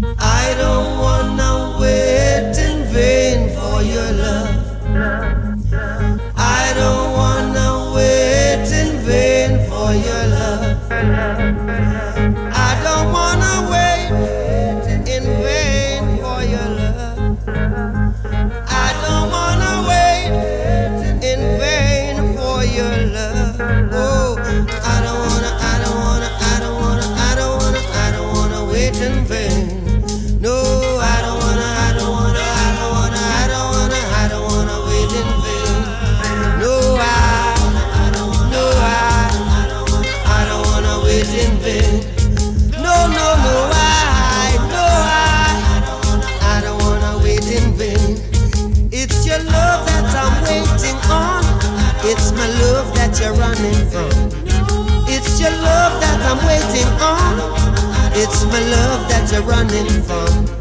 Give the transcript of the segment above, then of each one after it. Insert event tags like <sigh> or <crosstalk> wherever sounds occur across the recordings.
I don't wanna. Cause I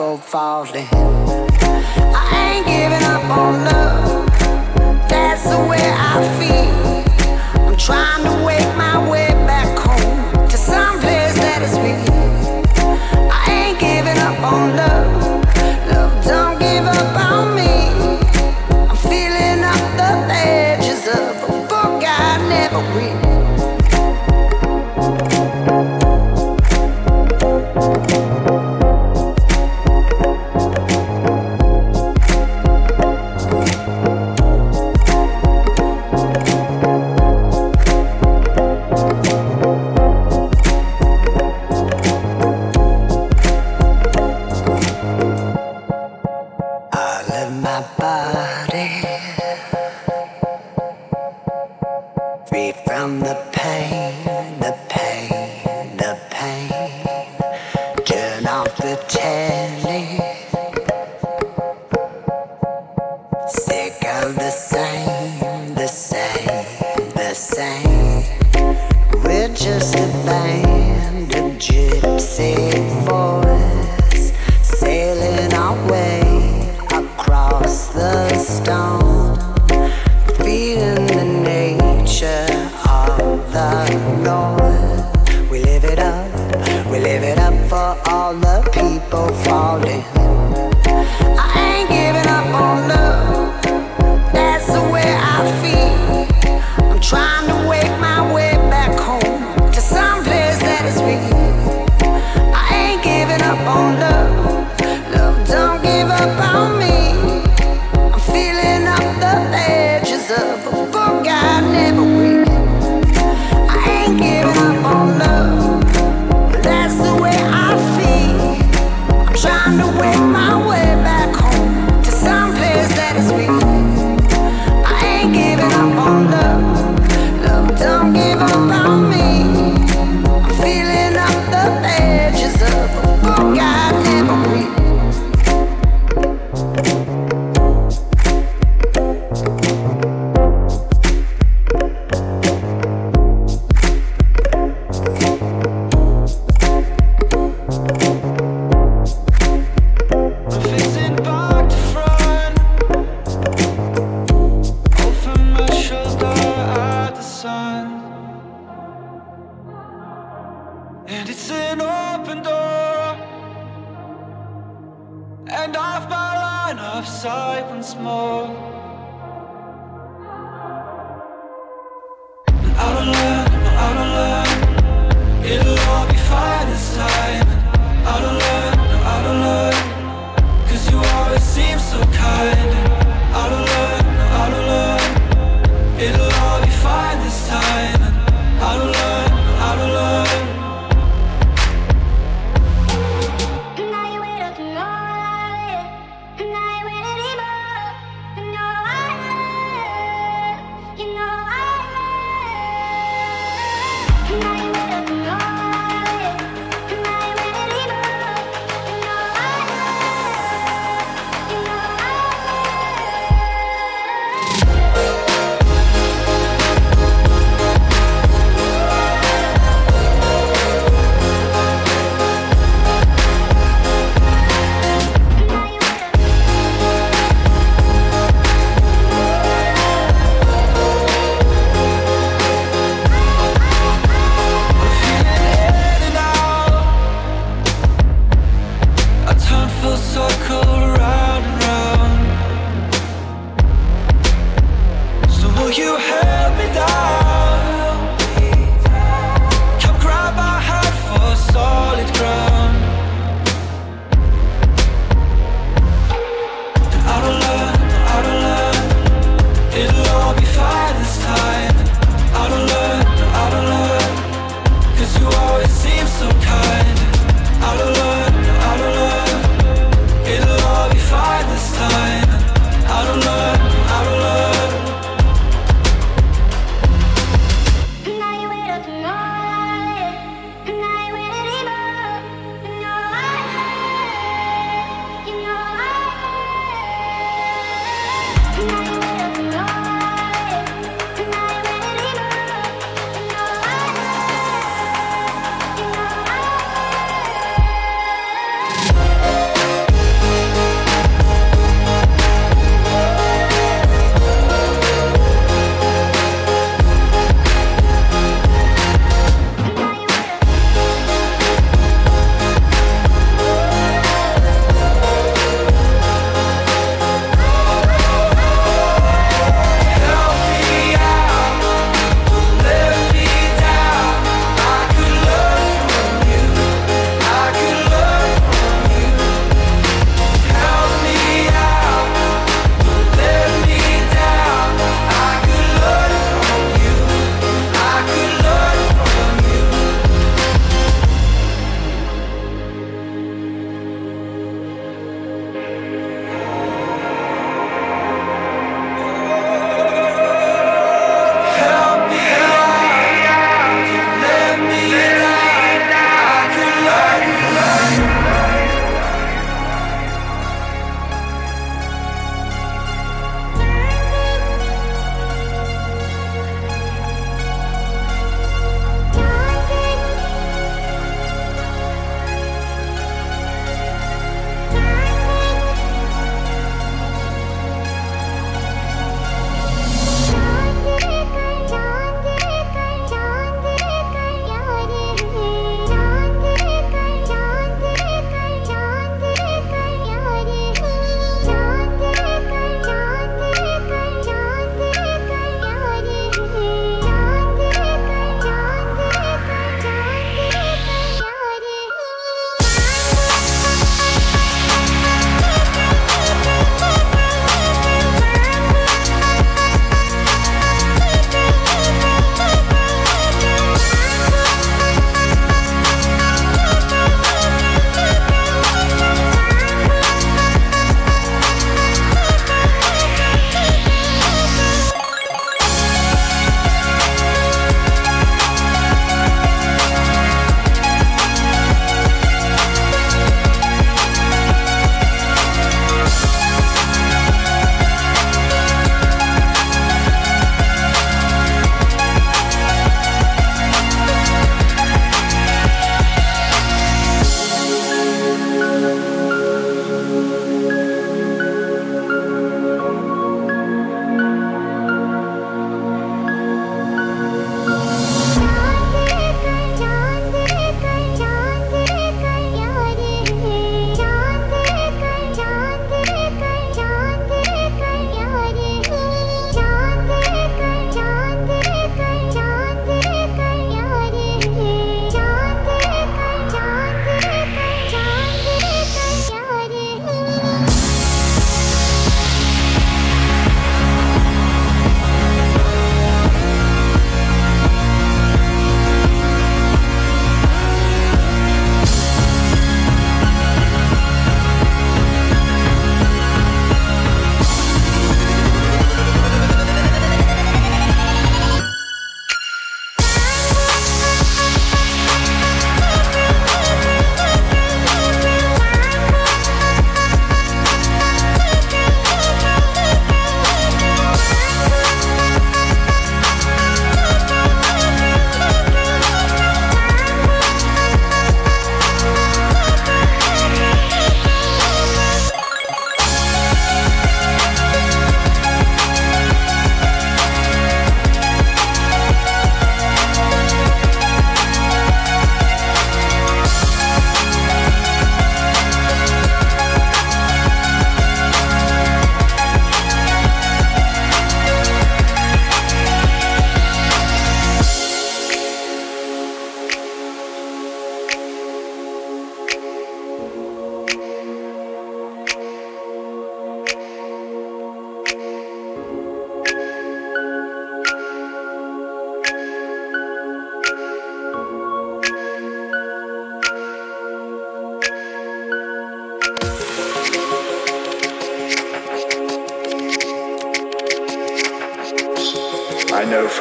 people falling. I ain't giving up on love. That's the way I feel. I'm trying to wait.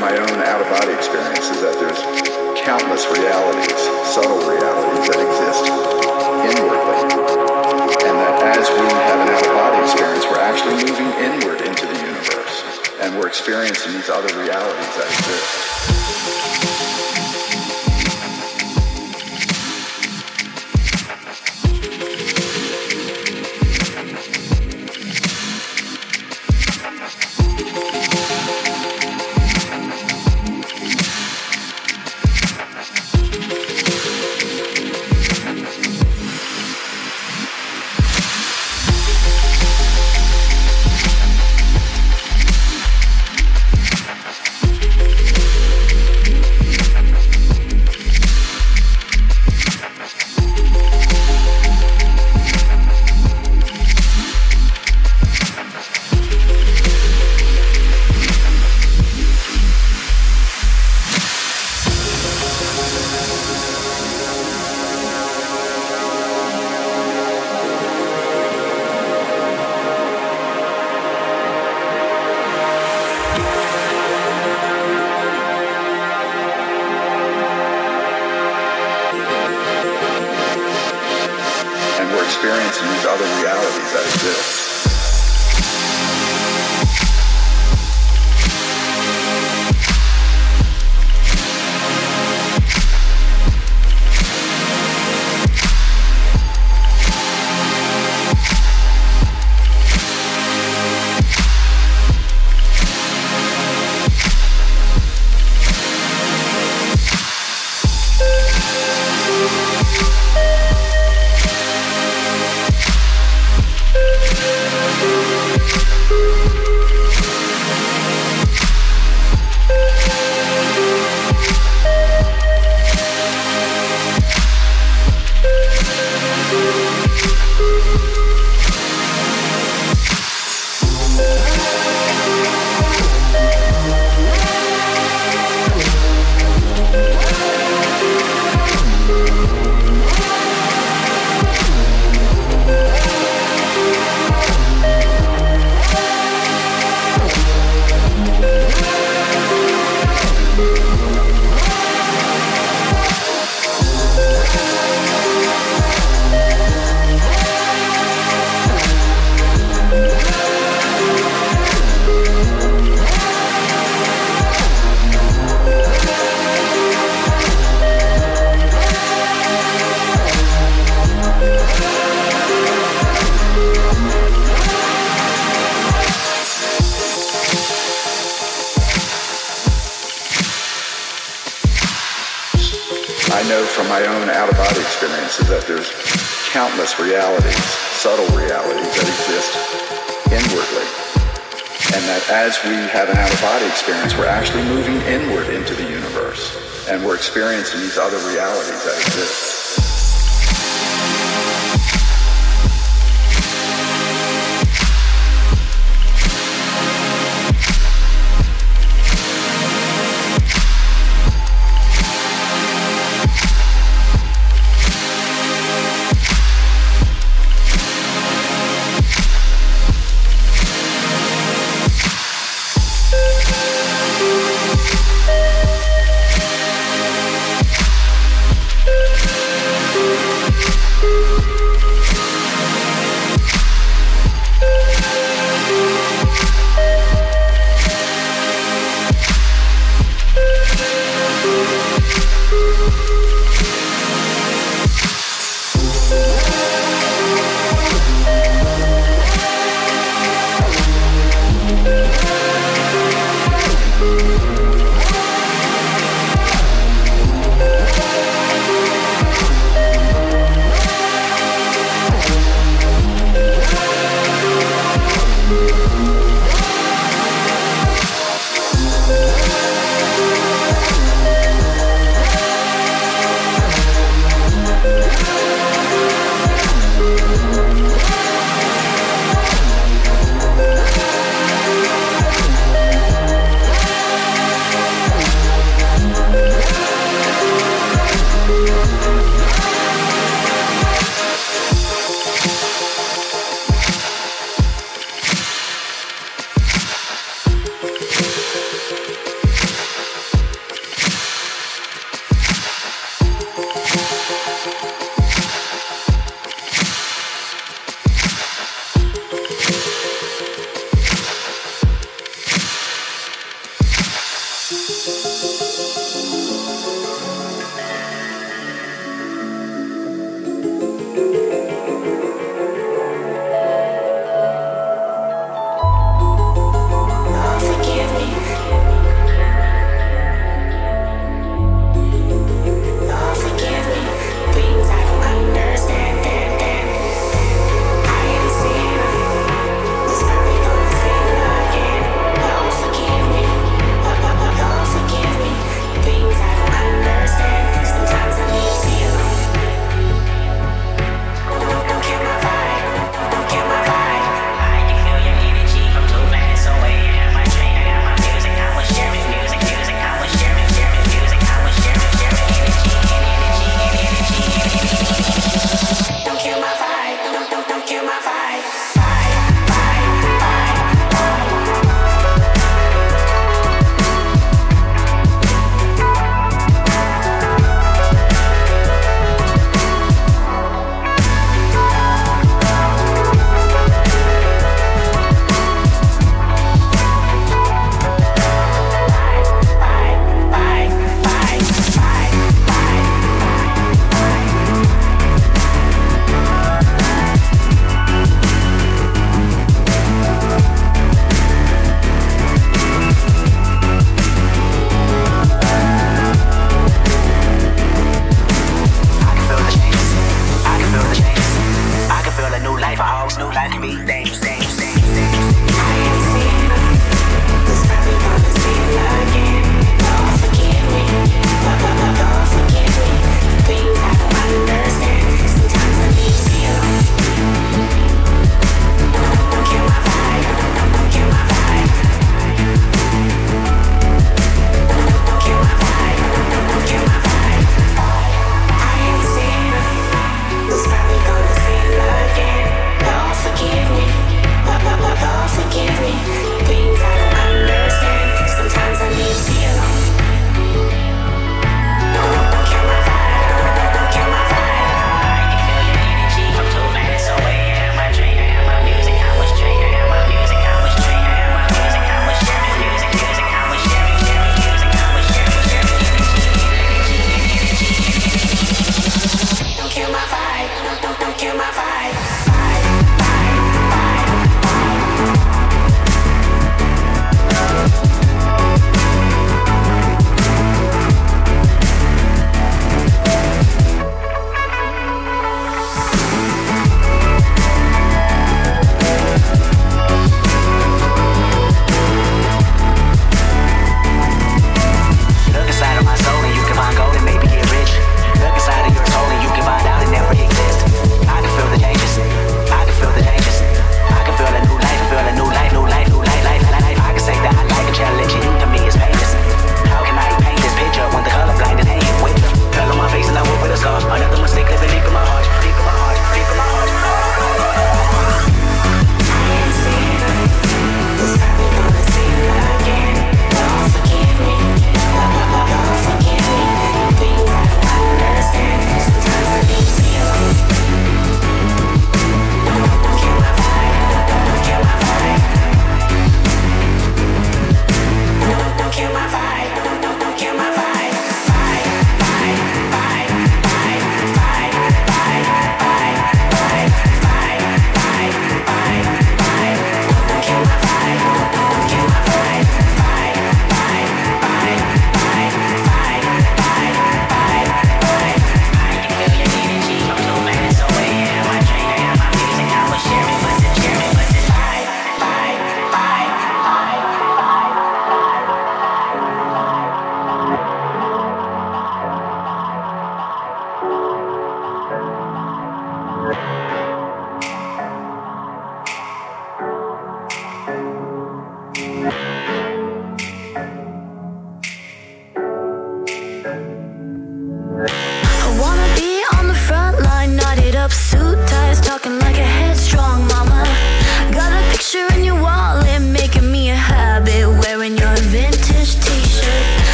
My own out of body experience is that there's countless realities, subtle realities that exist inwardly. And that as we have an out of body experience, we're actually moving inward into the universe. And we're experiencing these other realities that exist.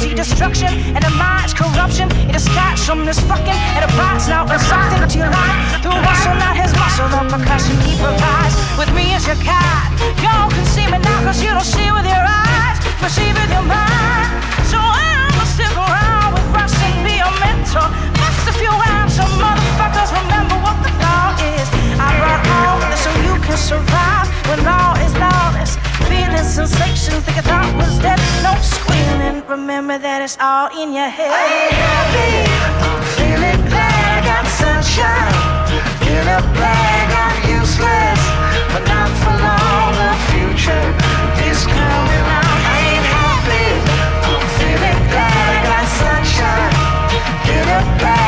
see destruction and a mind's corruption. It is scotch from this fucking and a bites now insulting to your life. Through muscle, not his muscle, the percussion he provides. With me as your guide, y'all can see me now cause you don't see with your eyes, but see with your mind. So I will stick around with rust and be a mentor. Best a few rhyme, so motherfuckers remember what the law is. I brought all of this so you can survive when all is lawless feeling sensations that you thought was dead. No squealing. Remember that it's all in your head. I ain't happy. I'm feeling glad I got sunshine. Feel a bag, I'm useless. But not for long. The future is coming out. I ain't happy. I'm feeling glad I got sunshine. Feel a.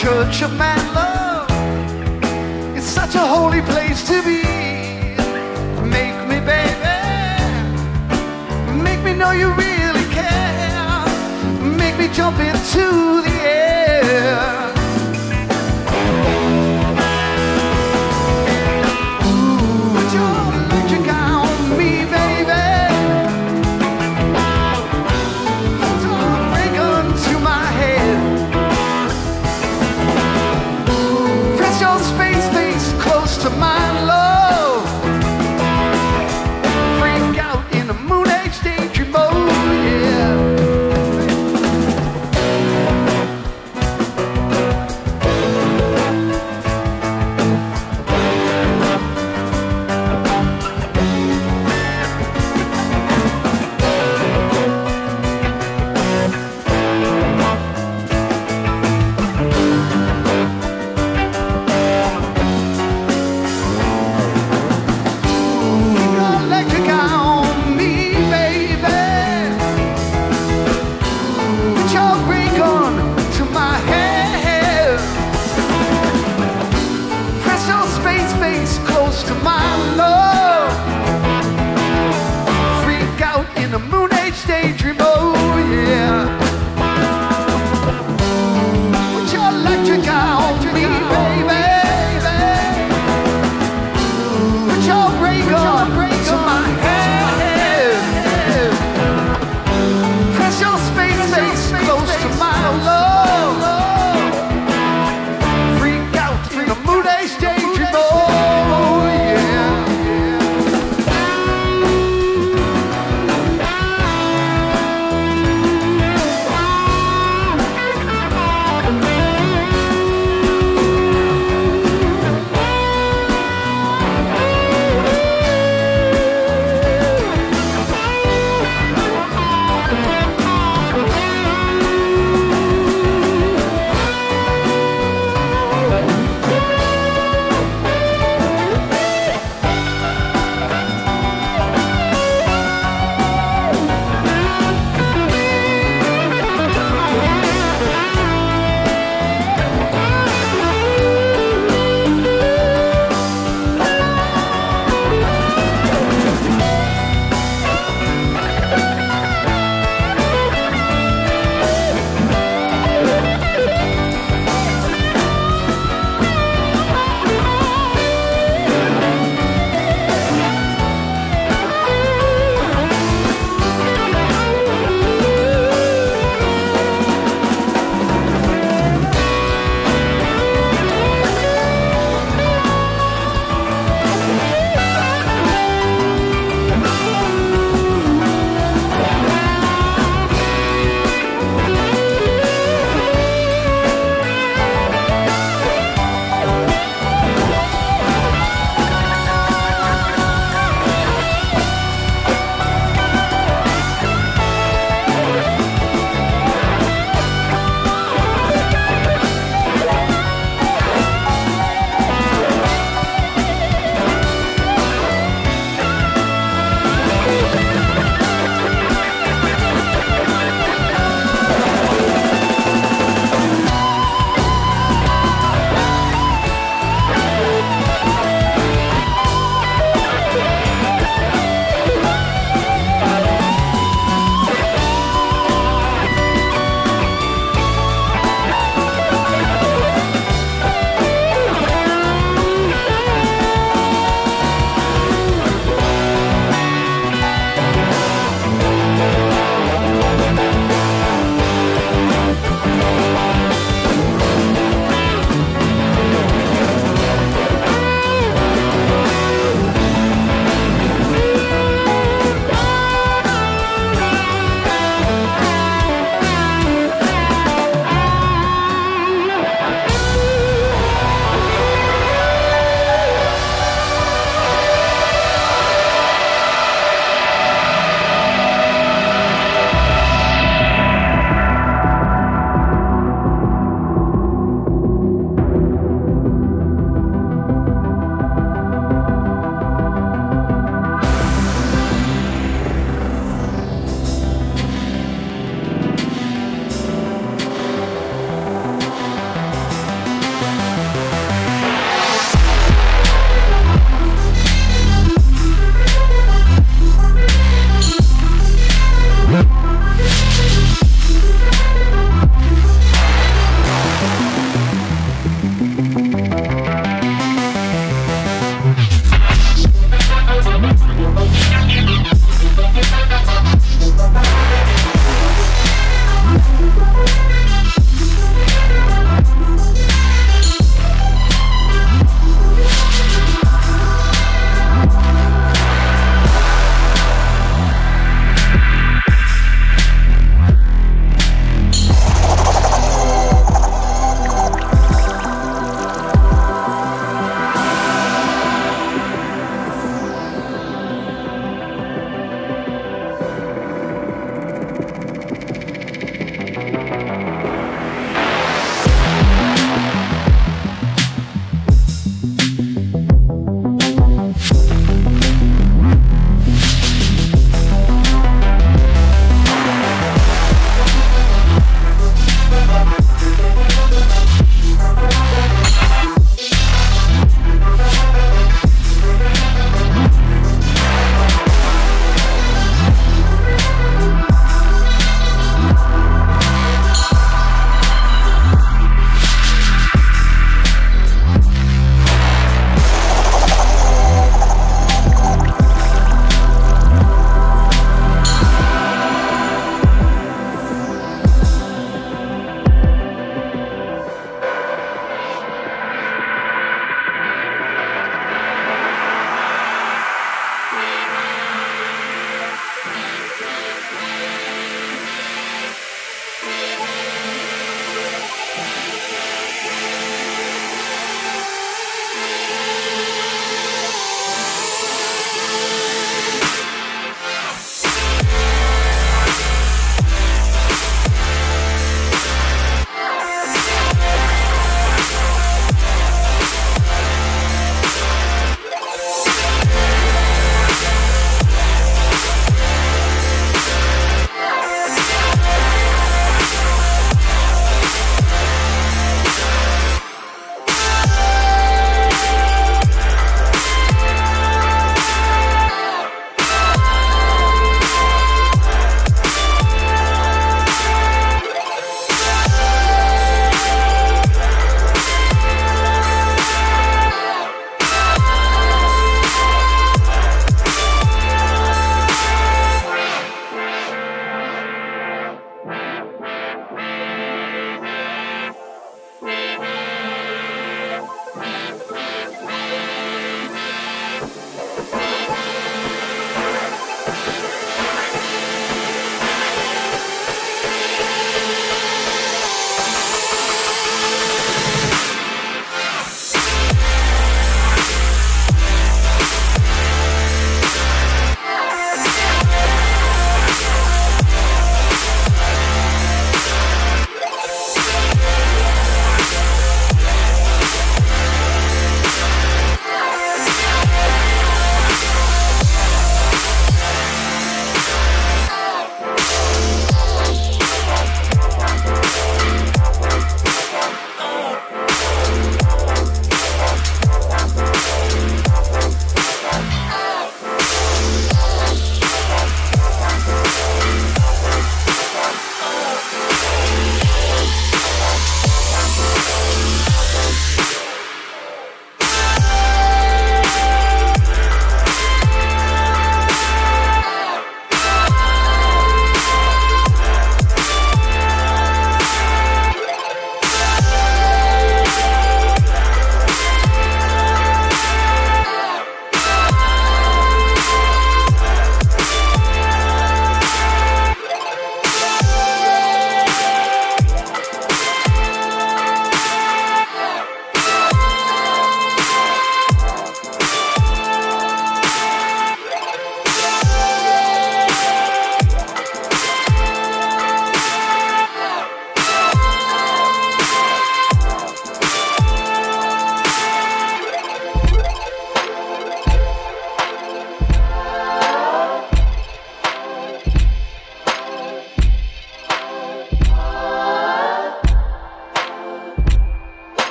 church of man love. It's such a holy place to be. Make me, baby. Make me know you really care. Make me jump into the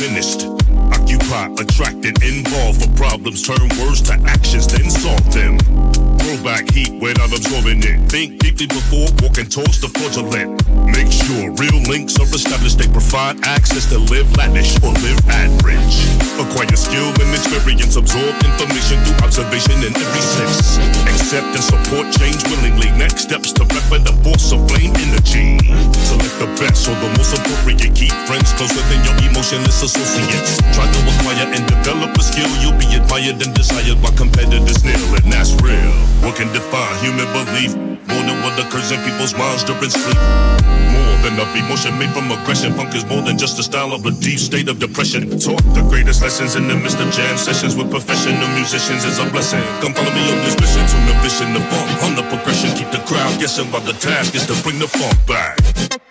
finish. Human belief? More than what occurs in people's minds during sleep. More than a emotion made from aggression. Funk is more than just a style of a deep state of depression. Taught the greatest lessons in the midst of jam sessions with professional musicians is a blessing. Come follow me on this mission to the vision, the funk on the progression. Keep the crowd guessing while the task is to bring the funk back.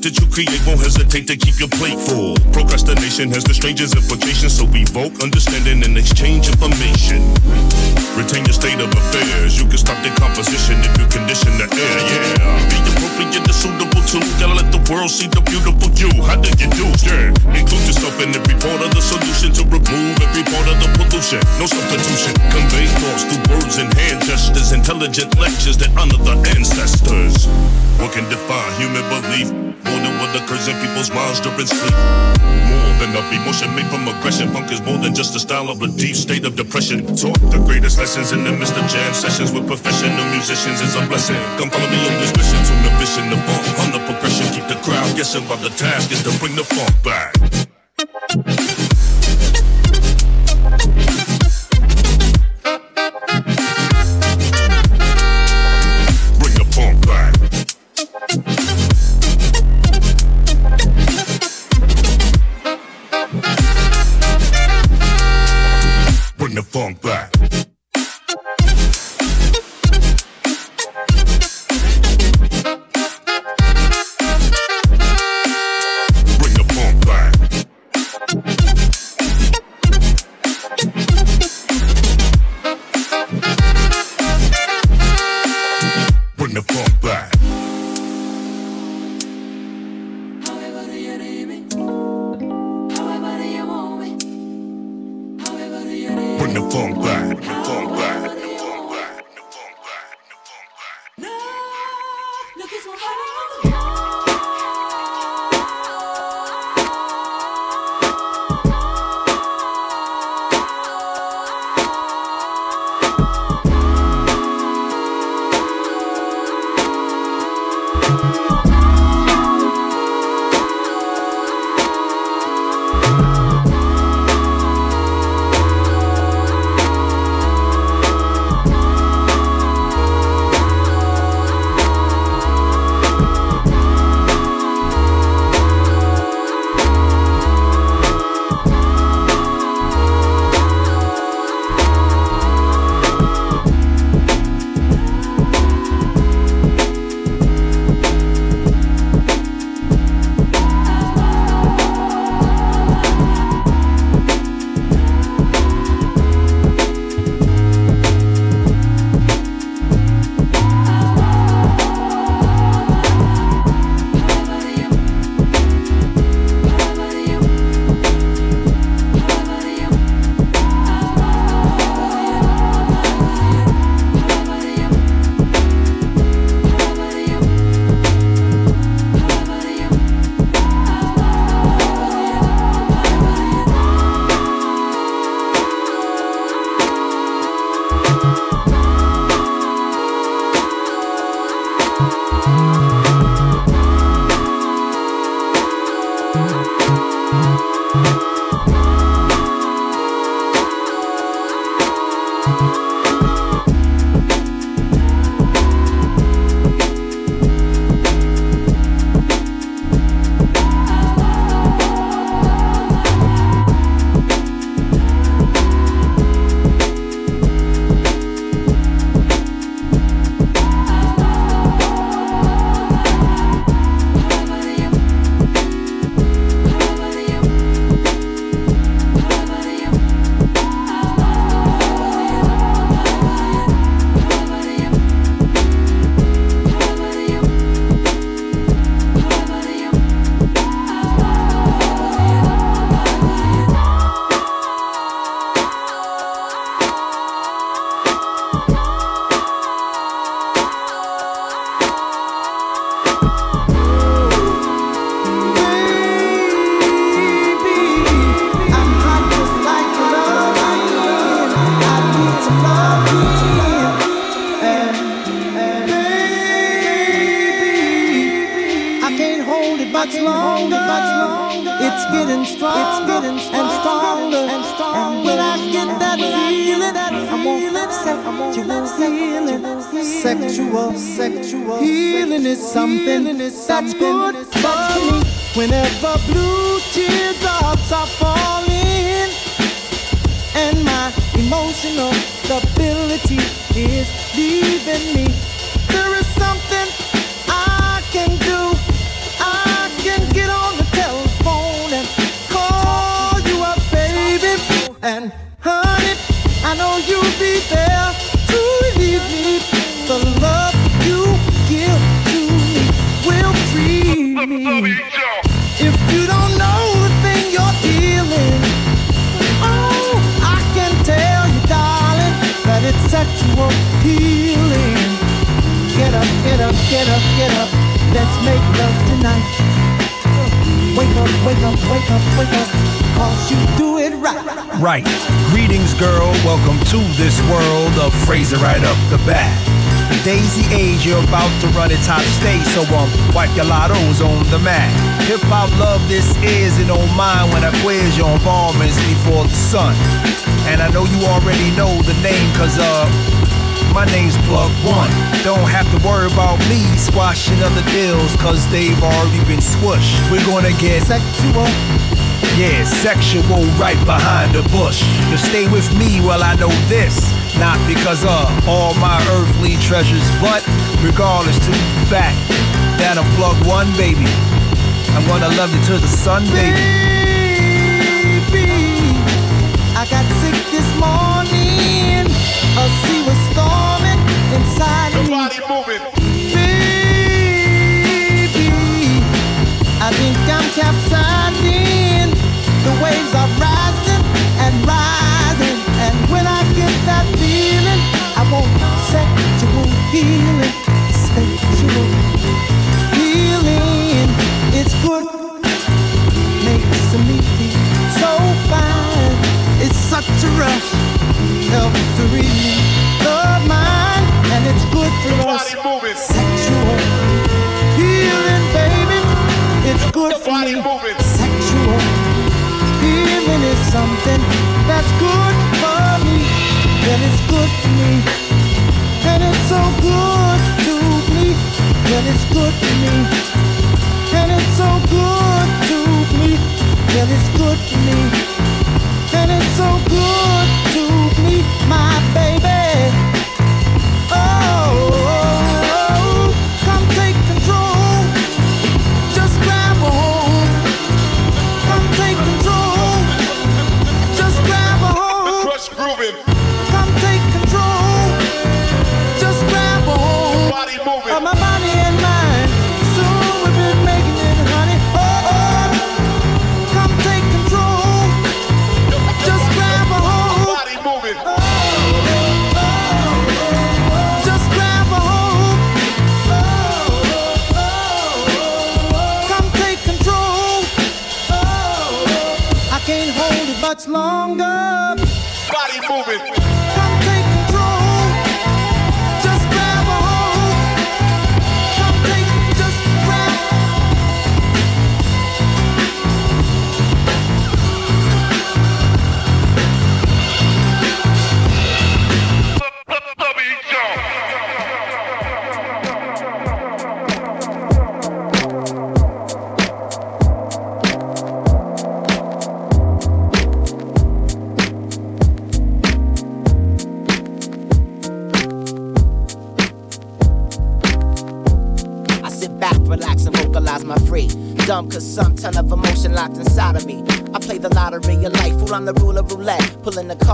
That you create won't hesitate to keep your plate full. Procrastination has the strangest implications, so evoke understanding and exchange information. Retain your state of affairs. You can stop decomposition if you condition the air. Yeah, be appropriate and suitable too. Gotta let the world see the beautiful you. How do you do? Yeah, include yourself in every part of the solution to remove every part of the pollution. No substitution. Convey thoughts through words and hand gestures. Intelligent lectures that honor the ancestors. What can define human belief? More than what occurs in people's minds during sleep. More than a emotion made from aggression. Funk is more than just a style of a deep state of depression. Taught the greatest lessons in the midst of jam sessions with professional musicians is a blessing. Come follow me on this mission to the vision, the funk on the progression. Keep the crowd guessing while the task is to bring the funk back. Sexual right behind the bush. You stay with me while I know this. Not because of all my earthly treasures, but regardless to the fact that I'm Plug One, baby. I'm gonna love you to the sun, baby. Baby, I got sick this morning. A sea was storming inside of me. Baby, I think I'm capsizing. The waves are rising and rising. And when I get that feeling, I want sexual healing. Sexual healing. It's good. Makes me feel so fine. It's such a rush. Helps to the mind. And it's good for us. Sexual healing, baby. It's good for me. Healing is something that's good for me. And it's good for me. And it's so good to me. And it's good for me. And it's so good to me. And it's good for me. And it's so good to me, my baby.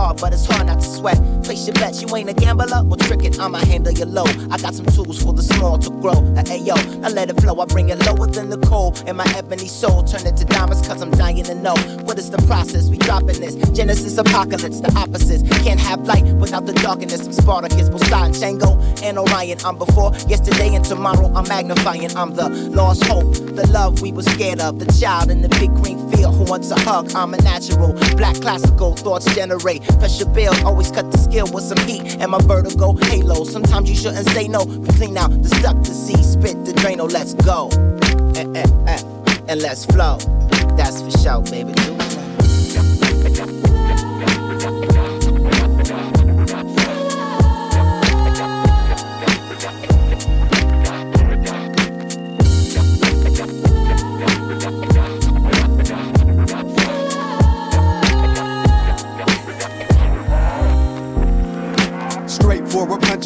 Card, but it's hard not to sweat. Place your bets, you ain't a gambler? Well, trick it, I'ma handle your low. I got some tools for the small to grow. Uh, yo, I let it flow, I bring it lower than the coal. And my ebony soul turn it to diamonds, cause I'm dying to know. What is the process? We dropping this. Genesis, apocalypse, the opposites. Can't have light without the darkness. I'm Spartacus, Poseidon, Django, and Orion. I'm before yesterday and tomorrow. I'm magnifying. I'm the lost hope, the love we was scared of. The child in the big green field who wants a hug. I'm a natural, black classical thoughts generate. Pressure build, always cut the skill with some heat. And my vertigo halo. Sometimes you shouldn't say no. We clean out the stuck to see, spit the Drano. Let's go, eh, eh, eh, and let's flow. That's for sure, baby. Do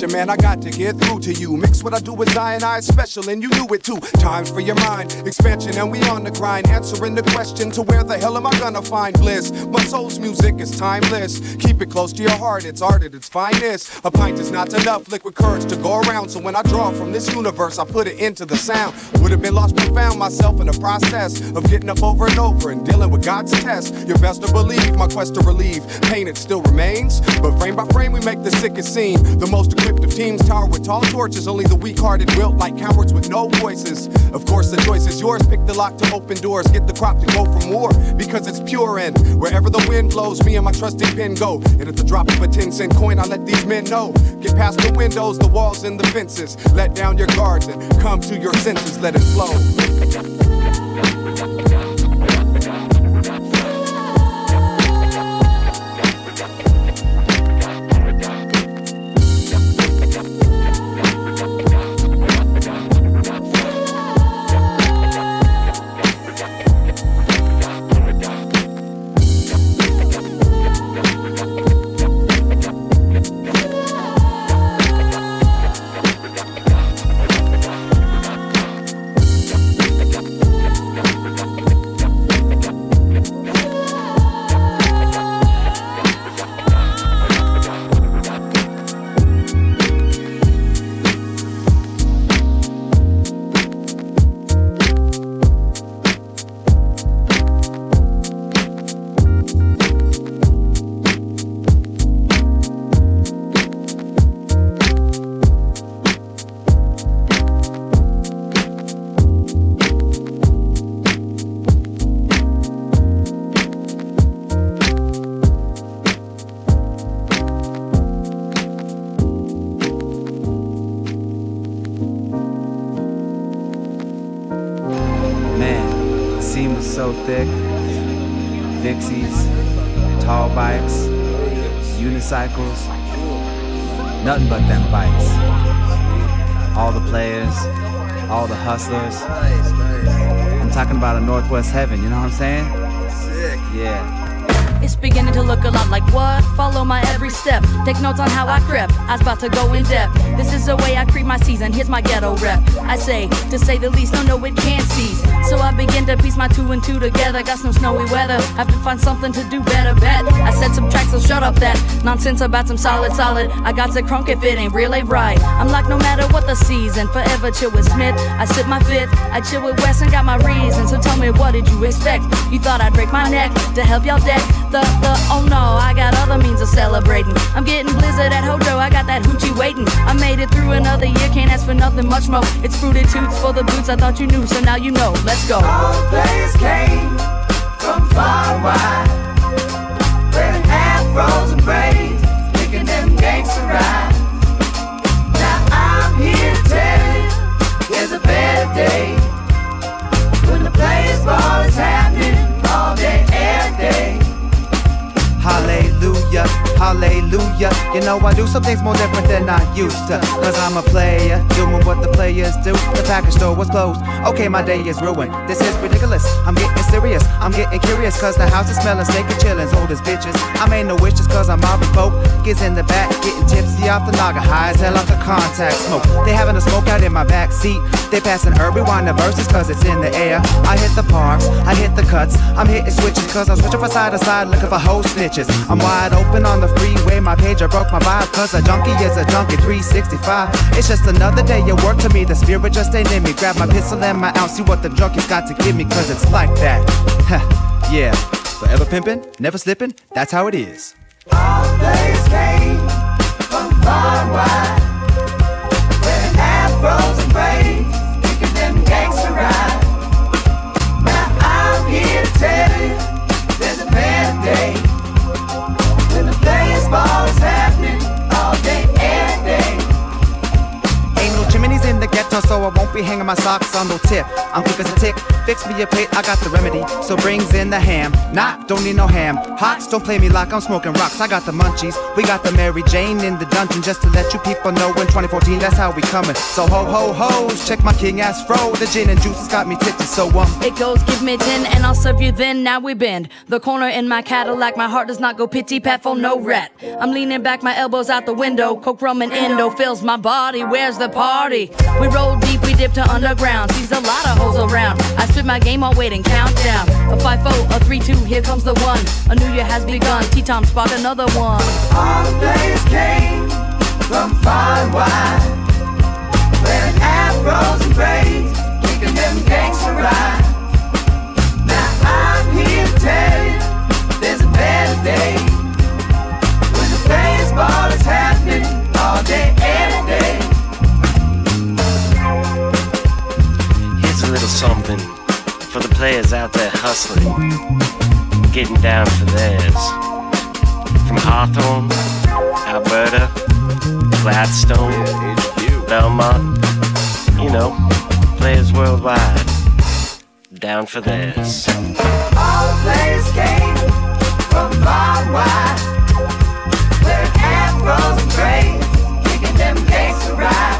man. I got to get through to you. Mix what I do with Zion, special, and you knew it too. Time for your mind expansion, and we on the grind. Answering the question to where the hell am I gonna find bliss? My soul's music is timeless. Keep it close to your heart, it's art at its finest. A pint is not enough liquid courage to go around. So when I draw from this universe, I put it into the sound. Would have been lost but found myself in the process of getting up over and over and dealing with God's test. You're best to believe my quest to relieve pain, it still remains. But frame by frame, we make the sickest scene. The most equipped of teams tower with tall torches, only the weak hearted wilt like cowards with no voices. Of course, the choice is yours. Pick the lock to open doors, get the crop to go from war because it's pure and wherever the wind blows, me and my trusty pen go. And at the drop of a 10 cent coin, I let these men know. Get past the windows, the walls, and the fences. Let down your guards and come to your senses, let it flow. Hustlers. the hustlers. I'm talking about a Northwest heaven, you know what I'm saying? Sick. Yeah. It's beginning to look a lot like what? Follow my every step. Take notes on how I crept. I was about to go in depth. This is the way I creep my season. Here's my ghetto rep. I say, to say the least, no, no, it can't cease. So I begin to piece my two and two together. Got some snowy weather. Have to find something to do better. Bet I said some tracks, so shut up that nonsense about some solid, solid. I got to crunk if it ain't real, ain't right. I'm like, no matter what the season, forever chill with Smith. I sip my fifth. I chill with West and got my reasons. So tell me, what did you expect? You thought I'd break my neck to help y'all deck the, the, oh no, I got other means of celebrating. I'm getting blizzard at Hojo, I got that hoochie waiting. I made it through another year, can't ask for nothing much more. It's fruited toots for the boots, I thought you knew, so now you know. Let's go. All players came from far wide, You know, I do some things more different than I used to. Cause I'm a player, doing what the players do. The package store was closed. Okay, my day is ruined. This is ridiculous. I'm getting serious, I'm getting curious. Cause the house is smelling steak and chillin', old as bitches. I made no wishes cause I'm mobbing folk. Gets in the back, getting tipsy off the lager. High as hell off the contact smoke. They having a smoke out in my back seat. They passing herb, rewind the verses cause it's in the air. I hit the parks, I hit the cuts. I'm hitting switches cause I'm switching from side to side looking for host snitches. I'm wide open on the freeway, my pager broke my vibe, cause a junkie is a junkie 365. It's just another day of work to me, the spirit just ain't in me. Grab my pistol and my ounce, see what the junkies got to give me, cause it's like that. <laughs> yeah, forever pimping, never slipping, that's how it is. All days came from far wide, so I won't be hanging my socks on no tip. I'm quick as a tick. Fix me a plate, I got the remedy. So brings in the ham. Nah, don't need no ham. Hots, don't play me like I'm smoking rocks. I got the munchies. We got the Mary Jane in the dungeon just to let you people know in 2014 that's how we coming. So ho ho ho's, check my king ass fro. The gin and juice has got me tipsy, so um. It goes, give me 10 and I'll serve you then. Now we bend. The corner in my Cadillac, my heart does not go pity pat for no rat. I'm leaning back, my elbows out the window. Coke, rum, and endo fills my body. Where's the party? We roll deep, we dip to underground. Sees a lot of hoes around. I spit my game on waiting countdown. A 5 4, a 3 2, here comes the one. A new year has begun. Tea time spot another one. Came from far and wide, wearing afros and braids, kicking them gangster rides. Now I'm here to tell you, there's a better day something for the players out there hustling, getting down for theirs. From Hawthorne, Alberta, Gladstone, Belmont, you know, players worldwide, down for theirs. All the players came from far and wide, wearing afros and braids, kicking them gangster rides.